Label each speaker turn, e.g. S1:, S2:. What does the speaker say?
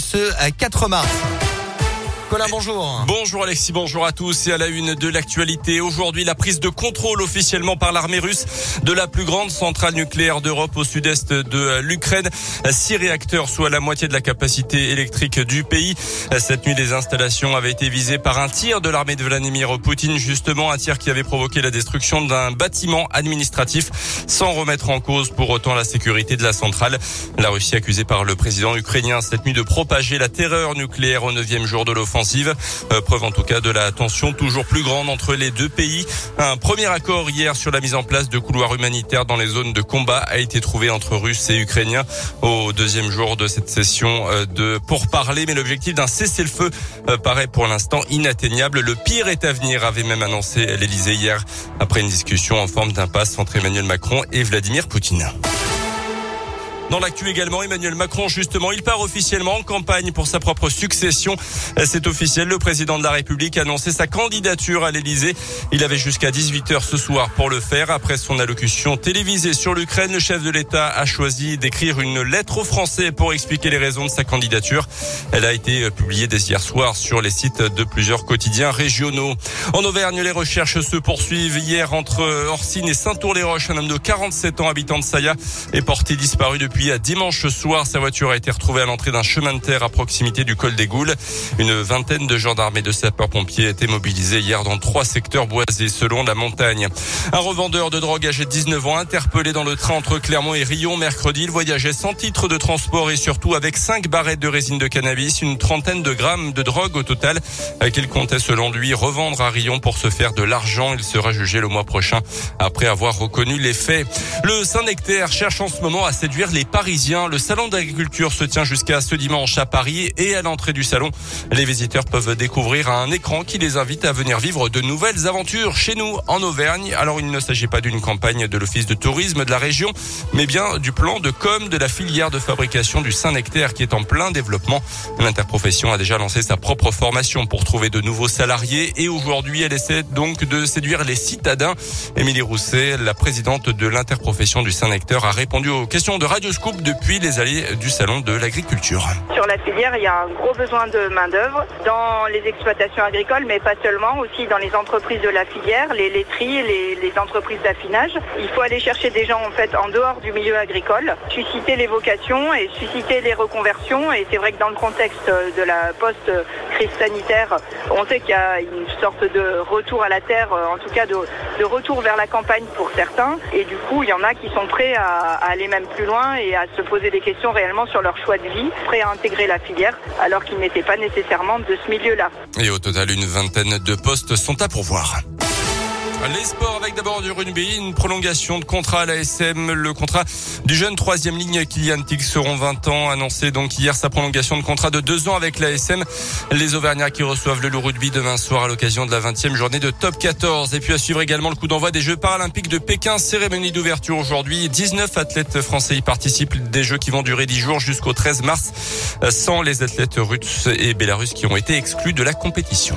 S1: ce 4 mars. Colin, bonjour.
S2: Bonjour Alexis, bonjour à tous et à la une de l'actualité. Aujourd'hui, la prise de contrôle officiellement par l'armée russe de la plus grande centrale nucléaire d'Europe au sud-est de l'Ukraine. Six réacteurs, soit la moitié de la capacité électrique du pays. Cette nuit, les installations avaient été visées par un tir de l'armée de Vladimir Poutine, justement un tir qui avait provoqué la destruction d'un bâtiment administratif sans remettre en cause pour autant la sécurité de la centrale. La Russie accusée par le président ukrainien cette nuit de propager la terreur nucléaire au neuvième jour de l'offensive euh, preuve en tout cas de la tension toujours plus grande entre les deux pays. Un premier accord hier sur la mise en place de couloirs humanitaires dans les zones de combat a été trouvé entre Russes et Ukrainiens au deuxième jour de cette session euh, de pourparler. Mais l'objectif d'un cessez-le-feu euh, paraît pour l'instant inatteignable. Le pire est à venir, avait même annoncé l'Elysée hier après une discussion en forme d'impasse entre Emmanuel Macron et Vladimir Poutine. Dans l'actu également, Emmanuel Macron, justement, il part officiellement en campagne pour sa propre succession. C'est officiel. Le président de la République a annoncé sa candidature à l'Elysée. Il avait jusqu'à 18h ce soir pour le faire. Après son allocution télévisée sur l'Ukraine, le chef de l'État a choisi d'écrire une lettre aux Français pour expliquer les raisons de sa candidature. Elle a été publiée dès hier soir sur les sites de plusieurs quotidiens régionaux. En Auvergne, les recherches se poursuivent. Hier, entre Orsine et Saint-Tour-les-Roches, un homme de 47 ans, habitant de Saya, est porté disparu depuis depuis dimanche soir. Sa voiture a été retrouvée à l'entrée d'un chemin de terre à proximité du col des Goules. Une vingtaine de gendarmes et de sapeurs-pompiers étaient mobilisés hier dans trois secteurs boisés selon la montagne. Un revendeur de drogue âgé de 19 ans interpellé dans le train entre Clermont et Rion mercredi. Il voyageait sans titre de transport et surtout avec cinq barrettes de résine de cannabis, une trentaine de grammes de drogue au total qu'il comptait selon lui revendre à Rion pour se faire de l'argent. Il sera jugé le mois prochain après avoir reconnu les faits. Le Saint-Nectaire cherche en ce moment à séduire les Parisien. Le salon d'agriculture se tient jusqu'à ce dimanche à Paris et à l'entrée du salon, les visiteurs peuvent découvrir un écran qui les invite à venir vivre de nouvelles aventures chez nous en Auvergne. Alors il ne s'agit pas d'une campagne de l'office de tourisme de la région, mais bien du plan de com de la filière de fabrication du Saint-Nectaire qui est en plein développement. L'interprofession a déjà lancé sa propre formation pour trouver de nouveaux salariés et aujourd'hui elle essaie donc de séduire les citadins. Émilie Rousset, la présidente de l'interprofession du Saint-Nectaire, a répondu aux questions de Radio Scoop depuis les allées du salon de l'agriculture.
S3: Sur la filière, il y a un gros besoin de main-d'œuvre dans les exploitations agricoles, mais pas seulement, aussi dans les entreprises de la filière, les laiteries, les, les entreprises d'affinage. Il faut aller chercher des gens en fait en dehors du milieu agricole, susciter les vocations et susciter les reconversions. Et c'est vrai que dans le contexte de la post-crise sanitaire, on sait qu'il y a une sorte de retour à la terre, en tout cas de, de retour vers la campagne pour certains. Et du coup, il y en a qui sont prêts à, à aller même plus loin et à se poser des questions réellement sur leur choix de vie, prêts à intégrer la filière alors qu'ils n'étaient pas nécessairement de ce milieu-là.
S2: Et au total, une vingtaine de postes sont à pourvoir. Les sports avec d'abord du rugby, une prolongation de contrat à l'ASM, le contrat du jeune troisième ligne Kylian Tig seront 20 ans, annoncé donc hier sa prolongation de contrat de deux ans avec l'ASM. Les Auvergnats qui reçoivent le loup rugby demain soir à l'occasion de la 20e journée de top 14. Et puis à suivre également le coup d'envoi des Jeux paralympiques de Pékin, cérémonie d'ouverture aujourd'hui. 19 athlètes français y participent, des Jeux qui vont durer 10 jours jusqu'au 13 mars, sans les athlètes russes et bélarusses qui ont été exclus de la compétition.